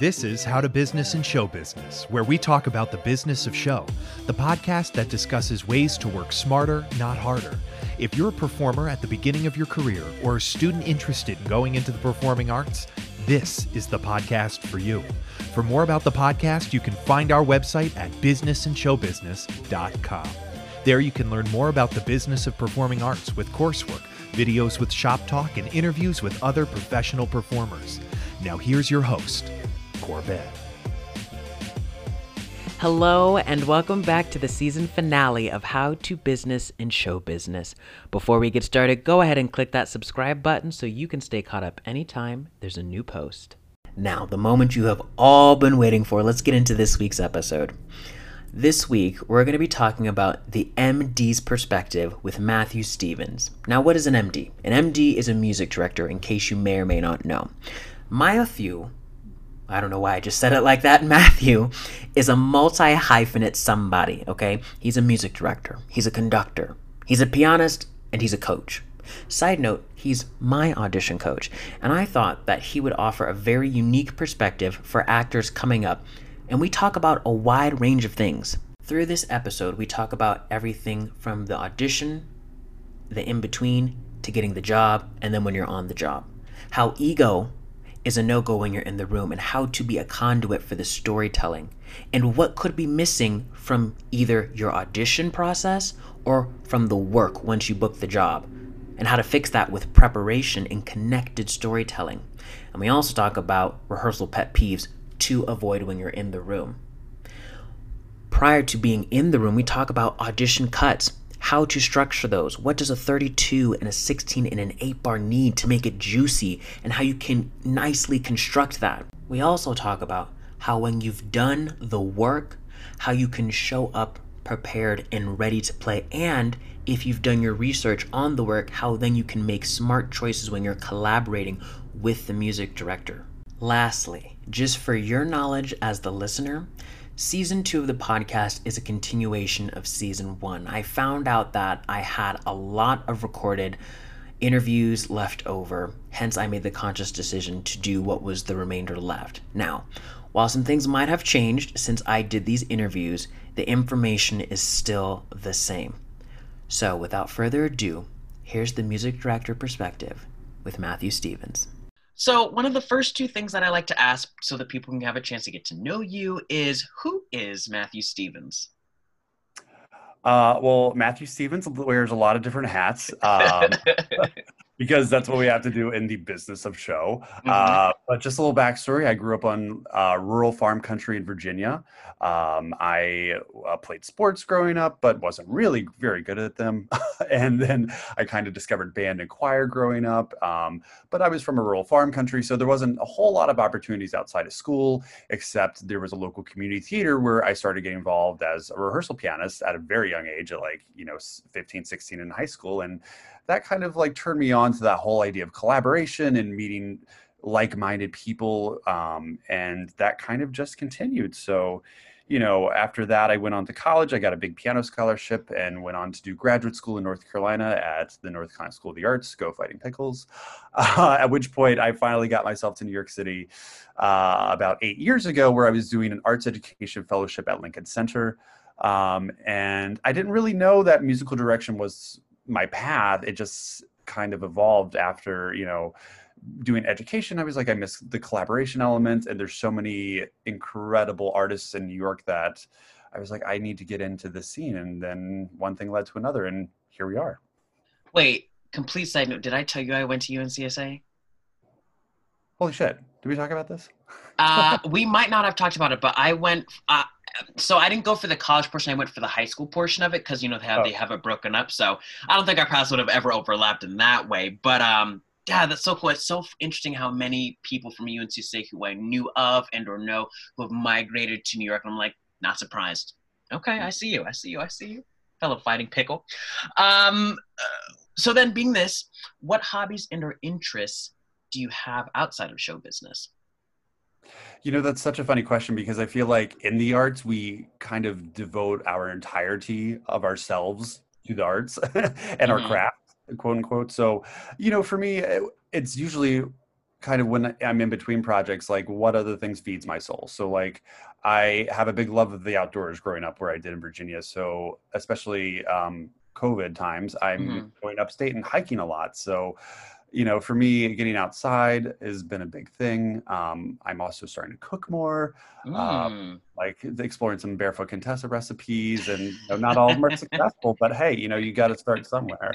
This is How to Business and Show Business, where we talk about the business of show, the podcast that discusses ways to work smarter, not harder. If you're a performer at the beginning of your career or a student interested in going into the performing arts, this is the podcast for you. For more about the podcast, you can find our website at businessandshowbusiness.com. There you can learn more about the business of performing arts with coursework, videos with shop talk, and interviews with other professional performers. Now here's your host, Corbett. Hello, and welcome back to the season finale of How to Business and Show Business. Before we get started, go ahead and click that subscribe button so you can stay caught up anytime there's a new post. Now, the moment you have all been waiting for, let's get into this week's episode. This week, we're going to be talking about the MD's perspective with Matthew Stevens. Now, what is an MD? An MD is a music director, in case you may or may not know. Maya Matthew, I don't know why I just said it like that, Matthew is a multi hyphenate somebody, okay? He's a music director, he's a conductor, he's a pianist, and he's a coach. Side note, he's my audition coach, and I thought that he would offer a very unique perspective for actors coming up and we talk about a wide range of things. Through this episode, we talk about everything from the audition, the in between, to getting the job, and then when you're on the job. How ego is a no go when you're in the room, and how to be a conduit for the storytelling, and what could be missing from either your audition process or from the work once you book the job, and how to fix that with preparation and connected storytelling. And we also talk about rehearsal pet peeves to avoid when you're in the room. Prior to being in the room, we talk about audition cuts, how to structure those, what does a 32 and a 16 and an 8 bar need to make it juicy, and how you can nicely construct that. We also talk about how when you've done the work, how you can show up prepared and ready to play, and if you've done your research on the work, how then you can make smart choices when you're collaborating with the music director. Lastly, just for your knowledge as the listener, season two of the podcast is a continuation of season one. I found out that I had a lot of recorded interviews left over, hence, I made the conscious decision to do what was the remainder left. Now, while some things might have changed since I did these interviews, the information is still the same. So, without further ado, here's the music director perspective with Matthew Stevens. So, one of the first two things that I like to ask so that people can have a chance to get to know you is who is Matthew Stevens? Uh, well, Matthew Stevens wears a lot of different hats. Um, because that's what we have to do in the business of show. Mm-hmm. Uh, but just a little backstory: I grew up on uh, rural farm country in Virginia. Um, I uh, played sports growing up, but wasn't really very good at them. and then I kind of discovered band and choir growing up. Um, but I was from a rural farm country, so there wasn't a whole lot of opportunities outside of school, except there was a local community theater where I started getting involved as a rehearsal pianist at a very young age, at like you know 15, 16 in high school, and that kind of like turned me on to that whole idea of collaboration and meeting like-minded people um, and that kind of just continued. So you know after that i went on to college. I got a big piano scholarship and went on to do graduate school in north carolina at the north carolina school of the arts go fighting pickles uh, at which point i finally got myself to new york city uh, about eight years ago where i was doing an arts education fellowship at lincoln center. Um, and i didn't really know that musical direction was my path it just kind of evolved after you know doing education. I was like i miss the collaboration element and there's so many incredible artists in new york that i was like i need to get into the scene. And then one thing led to another and here we are. Wait complete side note. Did i tell you i went to uncsa holy shit. Did we talk about this? Uh, we might not have talked about it but i went uh, so I didn't go for the college portion. I went for the high school portion of it because you know they have oh. they have it broken up. So I don't think our paths would have ever overlapped in that way. But um, yeah, that's so cool. It's so interesting how many people from UNCC who I knew of and or know who have migrated to New York. And I'm like, not surprised. Okay, I see you. I see you. I see you, fellow fighting pickle. Um, uh, so then, being this, what hobbies and or interests do you have outside of show business? You know, that's such a funny question because I feel like in the arts, we kind of devote our entirety of ourselves to the arts and mm-hmm. our craft, quote unquote. So, you know, for me, it's usually kind of when I'm in between projects, like what other things feeds my soul. So like I have a big love of the outdoors growing up where I did in Virginia. So especially um, COVID times, I'm mm-hmm. going upstate and hiking a lot. So you know, for me, getting outside has been a big thing. Um, I'm also starting to cook more, um, mm. like exploring some barefoot Contessa recipes, and you know, not all of them are successful, but hey, you know, you got to start somewhere.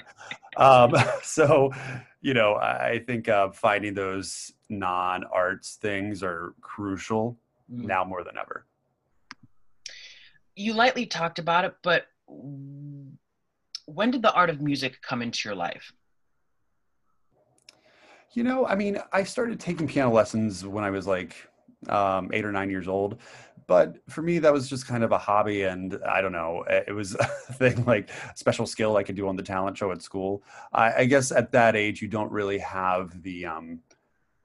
Um, so, you know, I think uh, finding those non-arts things are crucial mm. now more than ever. You lightly talked about it, but when did the art of music come into your life? You know, I mean, I started taking piano lessons when I was like um, eight or nine years old. But for me, that was just kind of a hobby. And I don't know, it was a thing like special skill I could do on the talent show at school. I, I guess at that age, you don't really have the, um,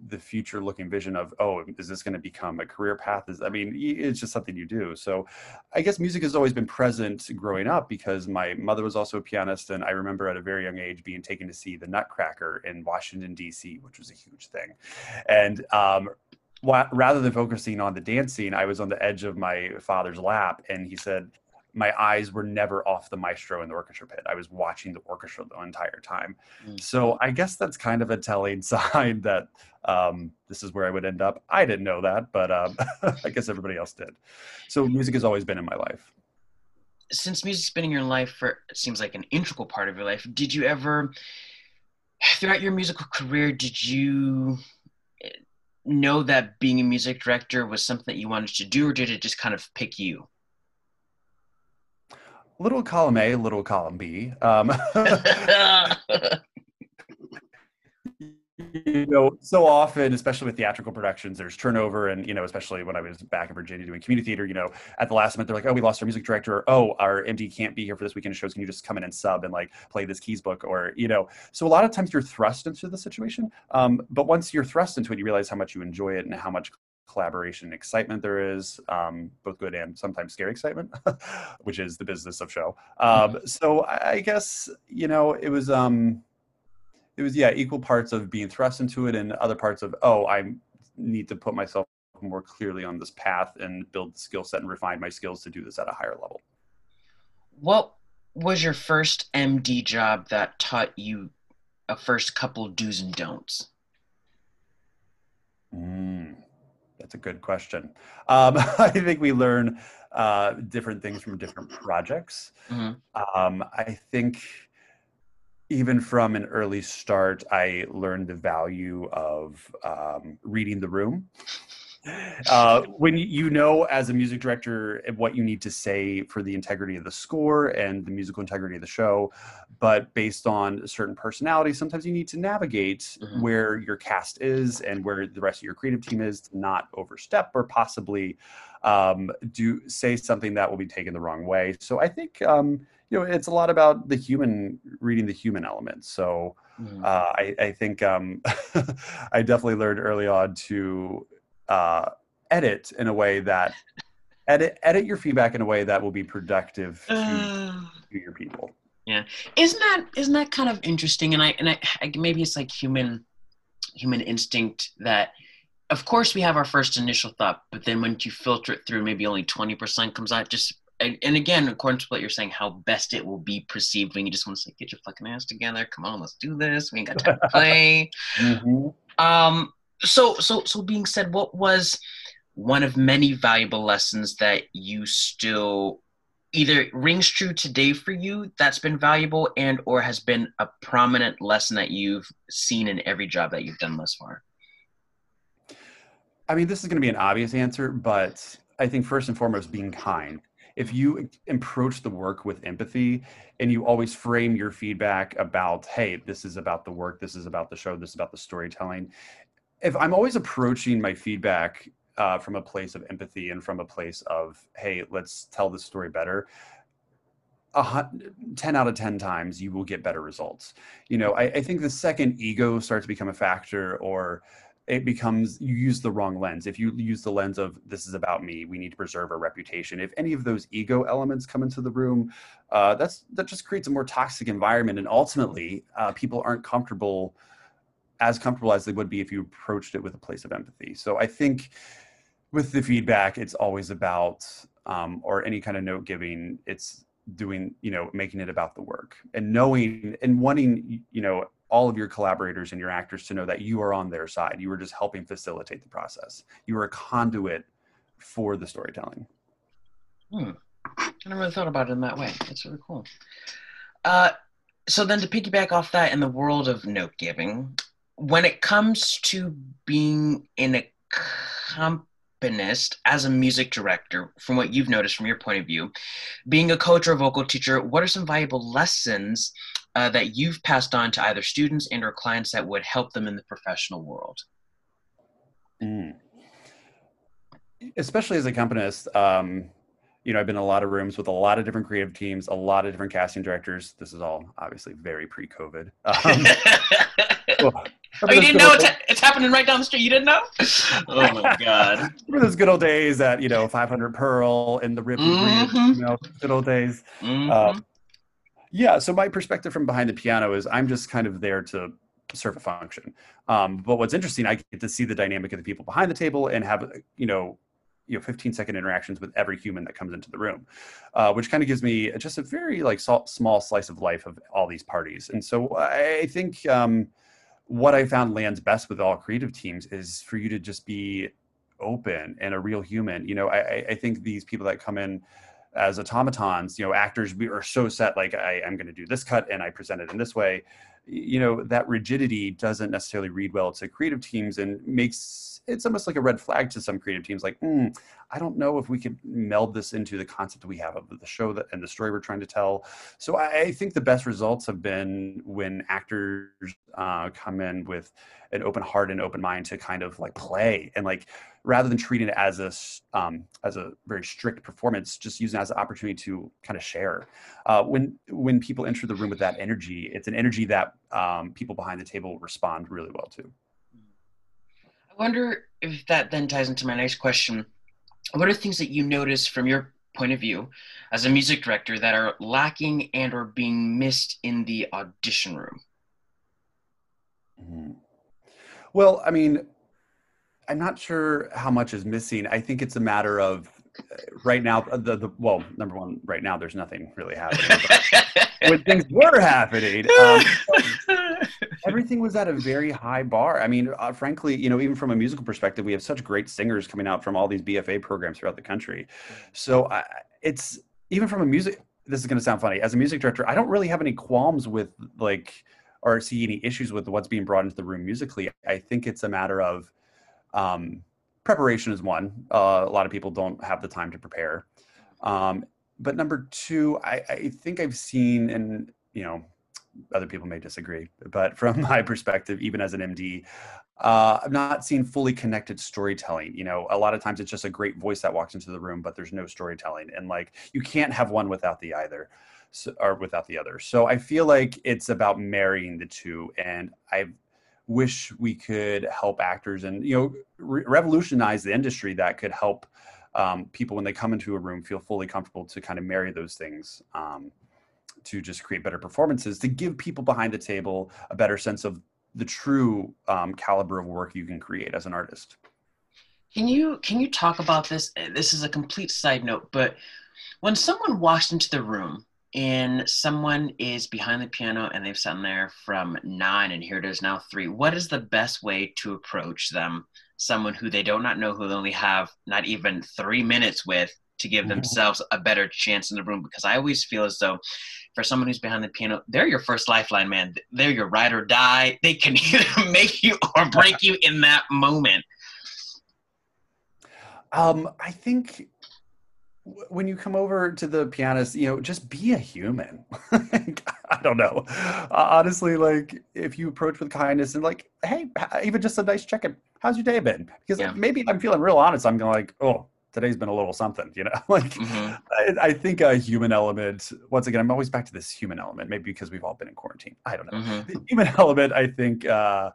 the future looking vision of oh is this going to become a career path? Is i mean it's just something you do. So i guess music has always been present growing up because my mother was also a pianist and i remember at a very young age being taken to see the nutcracker in washington d.c which was a huge thing. And um, rather than focusing on the dancing i was on the edge of my father's lap and he said my eyes were never off the maestro in the orchestra pit. I was watching the orchestra the entire time. Mm. So I guess that's kind of a telling sign that um, this is where I would end up. I didn't know that, but um, I guess everybody else did. So music has always been in my life. Since music's been in your life for it seems like an integral part of your life, did you ever, throughout your musical career, did you eh, know that being a music director was something that you wanted to do, or did it just kind of pick you? Little column A, little column B. Um, you know, so often, especially with theatrical productions, there's turnover, and you know, especially when I was back in Virginia doing community theater, you know, at the last minute they're like, "Oh, we lost our music director," or, "Oh, our MD can't be here for this weekend shows. Can you just come in and sub and like play this keys book?" Or you know, so a lot of times you're thrust into the situation, um, but once you're thrust into it, you realize how much you enjoy it and how much collaboration and excitement there is, um, both good and sometimes scary excitement, which is the business of show. Um, so I guess you know it was um, it was yeah equal parts of being thrust into it and other parts of oh I need to put myself more clearly on this path and build the skill set and refine my skills to do this at a higher level. What was your first MD job that taught you a first couple do's and don'ts? Mm. That's a good question. Um, I think we learn uh, different things from different projects. Mm-hmm. Um, I think even from an early start, I learned the value of um, reading the room uh, when you know as a music director what you need to say for the integrity of the score and the musical integrity of the show but based on a certain personality sometimes you need to navigate mm-hmm. where your cast is and where the rest of your creative team is to not overstep or possibly um, do say something that will be taken the wrong way so i think um, you know it's a lot about the human reading the human element so mm. uh, I, I, think um, i definitely learned early on to uh, edit in a way that edit edit your feedback in a way that will be productive to, uh, to your people. Yeah, isn't that isn't that kind of interesting? And I and I, I maybe it's like human human instinct that of course we have our first initial thought but then when you filter it through maybe only 20% comes out just and, and, again according to what you're saying how best it will be perceived when you just want to say get your fucking ass together come on let's do this we ain't got time to play mm-hmm. um so so so being said what was one of many valuable lessons that you still either rings true today for you that's been valuable and or has been a prominent lesson that you've seen in every job that you've done thus far? I mean this is going to be an obvious answer but i think first and foremost being kind. If you approach the work with empathy and you always frame your feedback about hey this is about the work this is about the show this is about the storytelling if I'm always approaching my feedback uh, from a place of empathy and from a place of, hey, let's tell this story better, a, 10 out of 10 times you will get better results. You know, I, I think the second ego starts to become a factor or it becomes you use the wrong lens if you use the lens of this is about me we need to preserve our reputation if any of those ego elements come into the room uh, that's that just creates a more toxic environment and ultimately uh, people aren't comfortable as comfortable as they would be if you approached it with a place of empathy. So I think with the feedback, it's always about um, or any kind of note giving. It's doing you know making it about the work and knowing and wanting you know all of your collaborators and your actors to know that you are on their side you are just helping facilitate the process you are a conduit for the storytelling hmm. i never really thought about it in that way that's really cool uh, so then to piggyback off that in the world of note giving when it comes to being an accompanist as a music director, from what you've noticed from your point of view, being a coach or a vocal teacher, what are some valuable lessons uh, that you've passed on to either students and or clients that would help them in the professional world? Mm. Especially as a accompanist, um, you know, I've been in a lot of rooms with a lot of different creative teams, a lot of different casting directors. This is all obviously very pre-COVID. Um, well, oh, you didn't know it's, it's happening right down the street. You didn't know? Oh my god! Remember those good old days at you know 500 Pearl and the Rip mm-hmm. you know, good old days. Mm-hmm. Um, yeah. So my perspective from behind the piano is I'm just kind of there to serve a function. Um, but what's interesting, I get to see the dynamic of the people behind the table and have you know you know 15 second interactions with every human that comes into the room uh, which kind of gives me just a very like small slice of life of all these parties and so i think um, what I found lands best with all creative teams is for you to just be open and a real human. You know, I, I think these people that come in as automatons, you know, actors, we are so set like I am going to do this cut and I present it in this way. You know, that rigidity doesn't necessarily read well to creative teams and makes it's almost like a red flag to some creative teams like mm, i don't know if we could meld this into the concept we have of the show that and the story we're trying to tell. So i, I think the best results have been when actors uh, come in with an open heart and open mind to kind of like play and like rather than treating it as a um, as a very strict performance just using it as an opportunity to kind of share. Uh, when when people enter the room with that energy it's an energy that um, people behind the table respond really well to wonder if that then ties into my next question. What are things that you notice from your point of view as a music director that are lacking and or being missed in the audition room? Mm-hmm. Well, I mean, I'm not sure how much is missing. I think it's a matter of right now the, the well number one right now there's nothing really happening when things were happening um, everything was at a very high bar. I mean, uh, frankly, you know, even from a musical perspective, we have such great singers coming out from all these BFA programs throughout the country. So I, it's even from a music. This is going to sound funny. As a music director, I don't really have any qualms with like or see any issues with what's being brought into the room musically. I think it's a matter of um, preparation is one. Uh, a lot of people don't have the time to prepare. Um, but number two, I, I think I've seen, and you know, other people may disagree, but from my perspective, even as an MD, uh, I've not seen fully connected storytelling. You know, a lot of times it's just a great voice that walks into the room, but there's no storytelling, and like you can't have one without the either, so, or without the other. So I feel like it's about marrying the two, and I wish we could help actors and you know re- revolutionize the industry that could help um, people when they come into a room feel fully comfortable to kind of marry those things. Um, to just create better performances to give people behind the table a better sense of the true um, caliber of work you can create as an artist can you can you talk about this this is a complete side note but when someone walks into the room and someone is behind the piano and they've sat there from nine and here it is now three what is the best way to approach them someone who they do not know who they only have not even three minutes with to give mm-hmm. themselves a better chance in the room because I always feel as though for someone who's behind the piano, they're your first lifeline, man. They're your ride or die. They can either make you or break you in that moment. Um, I think when you come over to the pianist, you know, just be a human. I don't know. Uh, honestly, like if you approach with kindness and like, hey, even just a nice check-in. How's your day been? Because yeah. maybe I'm feeling real honest. I'm going like, oh, today's been a little something, you know. like mm-hmm. I, I, think a human element. Once again, I'm always back to this human element. Maybe because we've all been in quarantine. I don't know. Mm-hmm. The human element, I think, uh,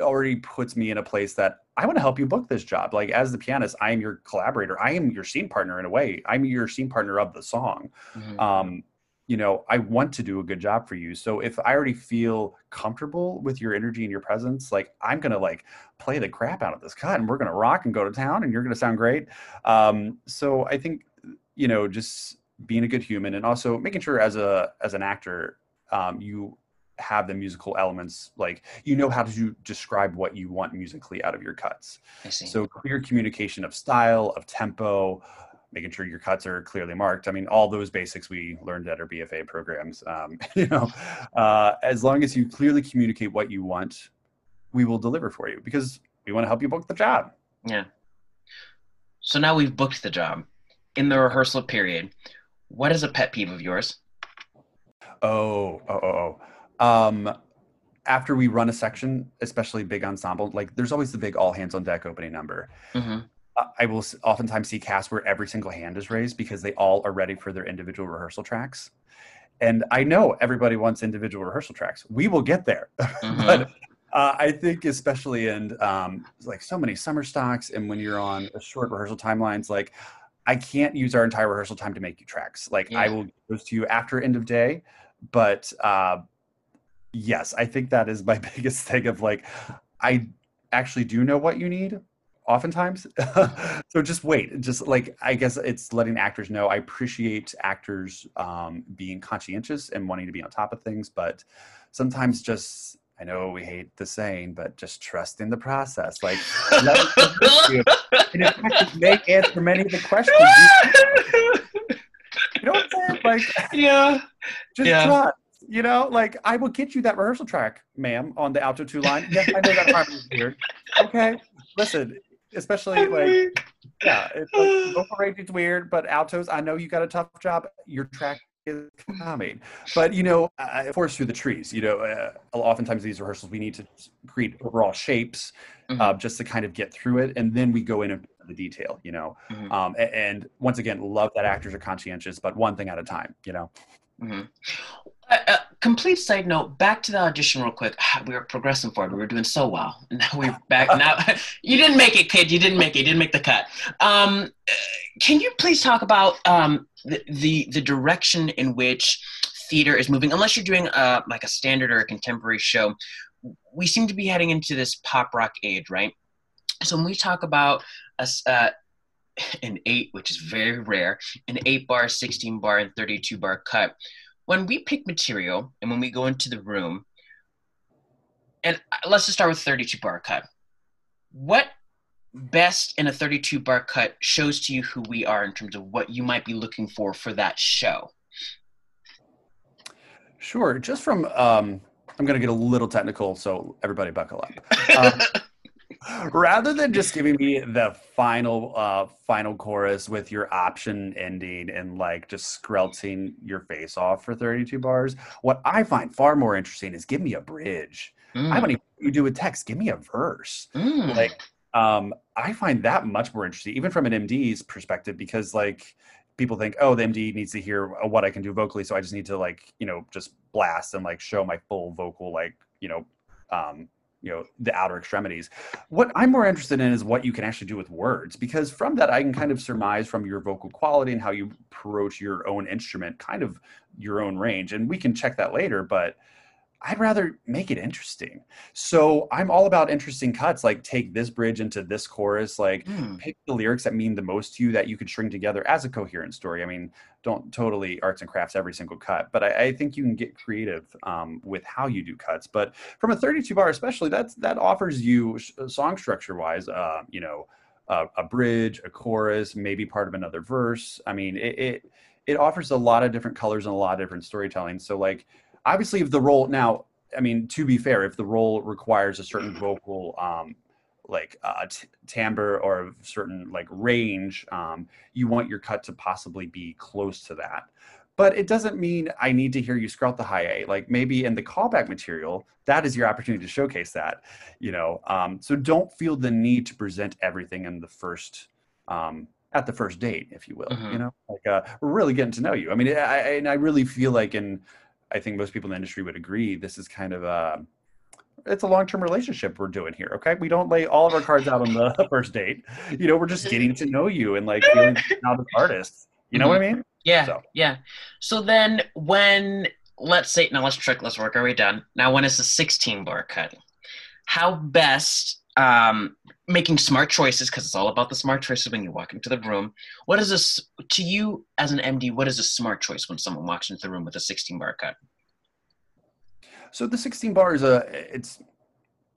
already puts me in a place that I want to help you book this job. Like as the pianist, I am your collaborator. I am your scene partner in a way. I'm your scene partner of the song. Mm-hmm. Um, you know, I want to do a good job for you. So if I already feel comfortable with your energy and your presence, like I'm gonna like play the crap out of this cut and we're gonna rock and go to town and you're gonna sound great. Um, so I think, you know, just being a good human and also making sure as a as an actor, um, you have the musical elements like you know how to describe what you want musically out of your cuts so clear communication of style of tempo making sure your cuts are clearly marked. I mean, all those basics we learned at our BFA programs. Um, you know, uh, as long as you clearly communicate what you want, we will deliver for you because we want to help you book the job. Yeah. So now we've booked the job. In the rehearsal period, what is a pet peeve of yours? Oh, oh, oh, oh. Um, after we run a section, especially big ensemble, like there's always the big all hands on deck opening number. Mm-hmm. I will oftentimes see casts where every single hand is raised because they all are ready for their individual rehearsal tracks. And I know everybody wants individual rehearsal tracks. We will get there. Mm-hmm. but uh, I think, especially in um, like so many summer stocks and when you're on a short rehearsal timelines, like I can't use our entire rehearsal time to make you tracks. Like yeah. I will give those to you after end of day. But uh, yes, I think that is my biggest thing of like, I actually do know what you need oftentimes. so just wait. Just like I guess it's letting actors know. I appreciate actors um, being conscientious and wanting to be on top of things, but sometimes just I know we hate the saying, but just trust in the process. Like, let you. and in fact, may answer many of the questions. You, you know what I'm saying? Like, yeah, just yeah. trust. You know, like I will get you that rehearsal track, ma'am, on the alto two line. Yes, I know that harmony is weird. Okay, listen, especially like yeah, it's like vocal range is weird, but altos. I know you got a tough job. Your track is coming, but you know, uh, force through the trees. You know, uh, oftentimes these rehearsals we need to create overall shapes, mm-hmm. uh, just to kind of get through it, and then we go into the detail. You know, mm-hmm. um, and, and, once again, love that actors are conscientious, but one thing at a time. You know. Mm-hmm. Uh, complete side note back to the audition real quick. We were progressing forward. We were doing so well. Now we're back now you didn't make it kid. You didn't make it. You didn't make the cut. Um, can you please talk about um, the, the, the direction in which theater is moving? Unless you're doing uh, like a standard or a contemporary show we seem to be heading into this pop rock age right? So when we talk about a, uh, an eight which is very rare an eight bar 16 bar and 32 bar cut when we pick material and when we go into the room, and let's just start with 32 bar cut. What best in a 32 bar cut shows to you who we are in terms of what you might be looking for for that show? Sure. Just from, um, I'm going to get a little technical, so everybody buckle up. Um, rather than just giving me the final uh final chorus with your option ending and like just skrelting your face off for 32 bars what i find far more interesting is give me a bridge mm. i don't even you do with text give me a verse mm. like um i find that much more interesting even from an md's perspective because like people think oh the md needs to hear what i can do vocally so i just need to like you know just blast and like show my full vocal like you know um you know the outer extremities. What i'm more interested in is what you can actually do with words because from that i can kind of surmise from your vocal quality and how you approach your own instrument kind of your own range and we can check that later but I'd rather make it interesting. So I'm all about interesting cuts, like take this bridge into this chorus, like mm. pick the lyrics that mean the most to you that you could string together as a coherent story. I mean, don't totally arts and crafts every single cut, but I, I think you can get creative um, with how you do cuts. But from a 32 bar, especially, that's that offers you uh, song structure wise, uh, you know, uh, a bridge, a chorus, maybe part of another verse. I mean, it, it it offers a lot of different colors and a lot of different storytelling. So like obviously if the role now i mean to be fair if the role requires a certain vocal um like uh, t- timbre or a certain like range um you want your cut to possibly be close to that but it doesn't mean i need to hear you skrelt the high a like maybe in the callback material that is your opportunity to showcase that you know um so don't feel the need to present everything in the first um at the first date, if you will. Mm-hmm. You know, like uh, we're really getting to know you. I mean, I, and I really feel like in I think most people in the industry would agree this is kind of a it's a long-term relationship we're doing here okay we don't lay all of our cards out on the first date you know we're just getting to know you and like feeling out as artists you know mm-hmm. what i mean Yeah, so. yeah. So then when let's say now let's trick let's work our way down. Now when is the 16 bar cut, how best um, making smart choices because it's all about the smart choices when you walk into the room. What is this to you as an MD? What is a smart choice when someone walks into the room with a 16 bar cut? So the 16 bar is a it's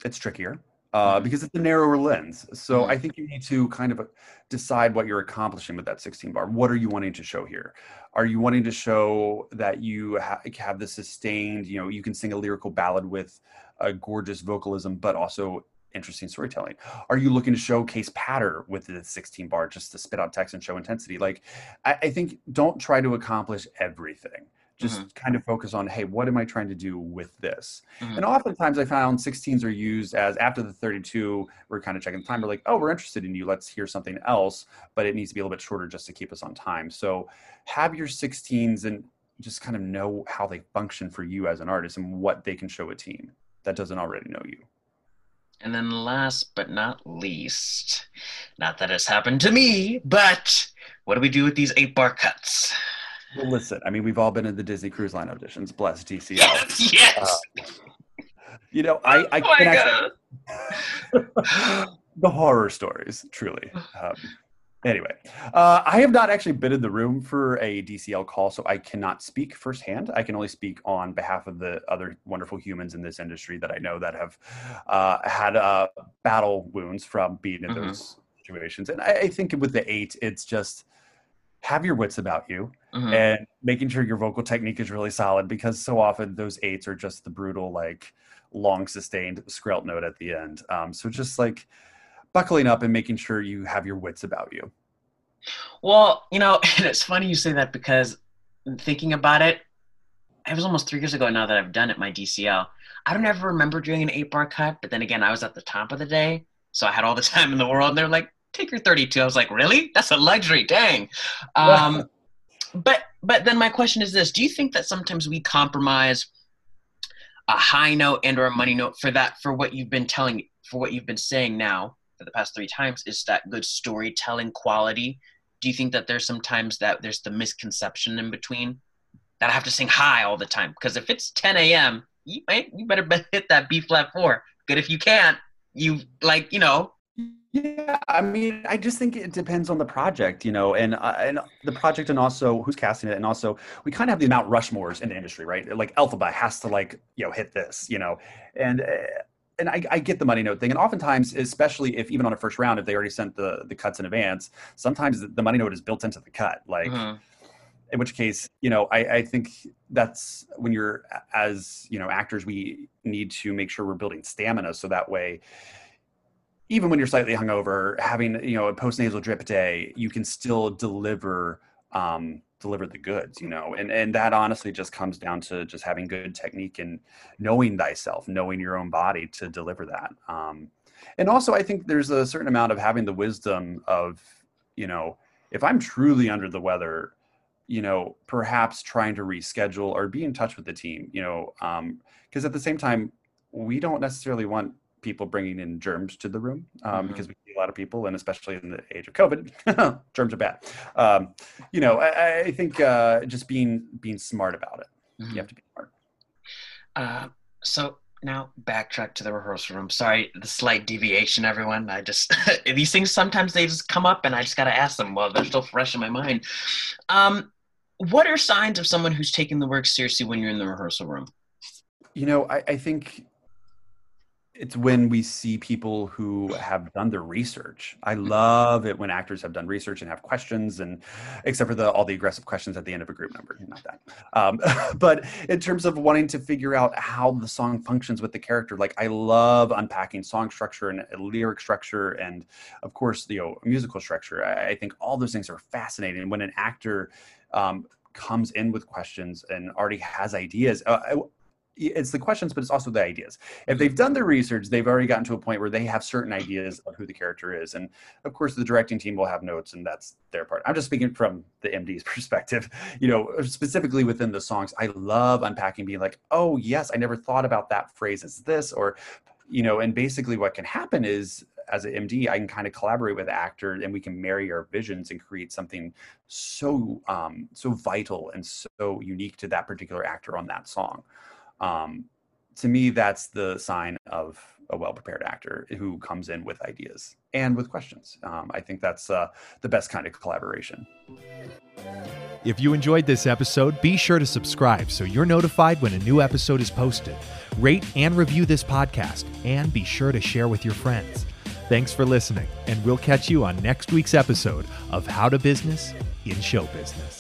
it's trickier uh, mm-hmm. because it's a narrower lens. So mm-hmm. I think you need to kind of decide what you're accomplishing with that 16 bar. What are you wanting to show here? Are you wanting to show that you ha- have the sustained, you know, you can sing a lyrical ballad with a gorgeous vocalism, but also interesting storytelling? Are you looking to showcase patter with the 16 bar just to spit out text and show intensity? Like, I, I think don't try to accomplish everything just mm-hmm. kind of focus on hey what am i trying to do with this mm-hmm. and oftentimes i found 16s are used as after the 32 we're kind of checking the time we're like oh we're interested in you let's hear something else but it needs to be a little bit shorter just to keep us on time so have your 16s and just kind of know how they function for you as an artist and what they can show a team that doesn't already know you and then last but not least not that it's happened to me but what do we do with these eight bar cuts well, listen, I mean, we've all been in the Disney Cruise Line auditions. Bless DCL. Yes. yes. Uh, you know, I, I oh can actually, the horror stories, truly. Um, anyway, uh, I have not actually been in the room for a DCL call, so I cannot speak firsthand. I can only speak on behalf of the other wonderful humans in this industry that I know that have uh, had uh, battle wounds from being in mm-hmm. those situations. And I, I think with the eight, it's just have your wits about you mm-hmm. and making sure your vocal technique is really solid because so often those eights are just the brutal like long sustained skrelt note at the end um, so just like buckling up and making sure you have your wits about you. Well you know and it's funny you say that because thinking about it it was almost three years ago now that i've done it my dcl i don't ever remember doing an eight bar cut but then again i was at the top of the day so i had all the time in the world and they're like take your 32 i was like really? That's a luxury dang. Um, but but then my question is this: Do you think that sometimes we compromise a high note and or a money note for that for what you've been telling for what you've been saying now for the past three times is that good storytelling quality? Do you think that there's sometimes that there's the misconception in between that I have to sing high all the time? Because if it's 10 a.m., you, you better hit that B flat four. Good if you can't. You like you know yeah, I mean, I just think it depends on the project, you know, and uh, and the project, and also who's casting it, and also we kind of have the Mount Rushmores in the industry, right? Like Elphaba has to like you know hit this, you know, and uh, and I, I, get the money note thing, and oftentimes, especially if even on a first round, if they already sent the the cuts in advance, sometimes the money note is built into the cut, like. Mm-hmm. In which case, you know, I, I think that's when you're as you know actors, we need to make sure we're building stamina, so that way, even when you're slightly hungover, having you know a post nasal drip day, you can still deliver um, deliver the goods, you know, and and that honestly just comes down to just having good technique and knowing thyself, knowing your own body to deliver that. Um, and also, I think there's a certain amount of having the wisdom of, you know, if I'm truly under the weather, you know, perhaps trying to reschedule or be in touch with the team, you know, because um, at the same time, we don't necessarily want people bringing in germs to the room um, mm-hmm. because we lot of people, and especially in the age of COVID, germs are bad. Um, you know, I, I think uh, just being being smart about it. Mm-hmm. You have to be smart. Uh, so now backtrack to the rehearsal room. Sorry, the slight deviation, everyone. I just these things sometimes they just come up, and I just got to ask them. Well, they're still fresh in my mind. Um, what are signs of someone who's taking the work seriously when you're in the rehearsal room? You know, I, I think it's when we see people who have done their research. I love it when actors have done research and have questions, and except for the all the aggressive questions at the end of a group number, not that. Um, but in terms of wanting to figure out how the song functions with the character, like I love unpacking song structure and lyric structure, and of course, you know, musical structure. I, I think all those things are fascinating. When an actor um, comes in with questions and already has ideas. Uh, it's the questions, but it's also the ideas. If they've done their research, they've already gotten to a point where they have certain ideas of who the character is, and of course, the directing team will have notes, and that's their part. I'm just speaking from the MD's perspective. You know, specifically within the songs, I love unpacking, being like, "Oh yes, I never thought about that phrase as this," or you know, and basically, what can happen is as an MD, I can kind of collaborate with actors and we can marry our visions and create something so um, so vital and so unique to that particular actor on that song. Um, to me, that's the sign of a well prepared actor who comes in with ideas and with questions. Um, I think that's uh, the best kind of collaboration. If you enjoyed this episode, be sure to subscribe so you're notified when a new episode is posted. Rate and review this podcast, and be sure to share with your friends. Thanks for listening, and we'll catch you on next week's episode of How to Business in Show Business.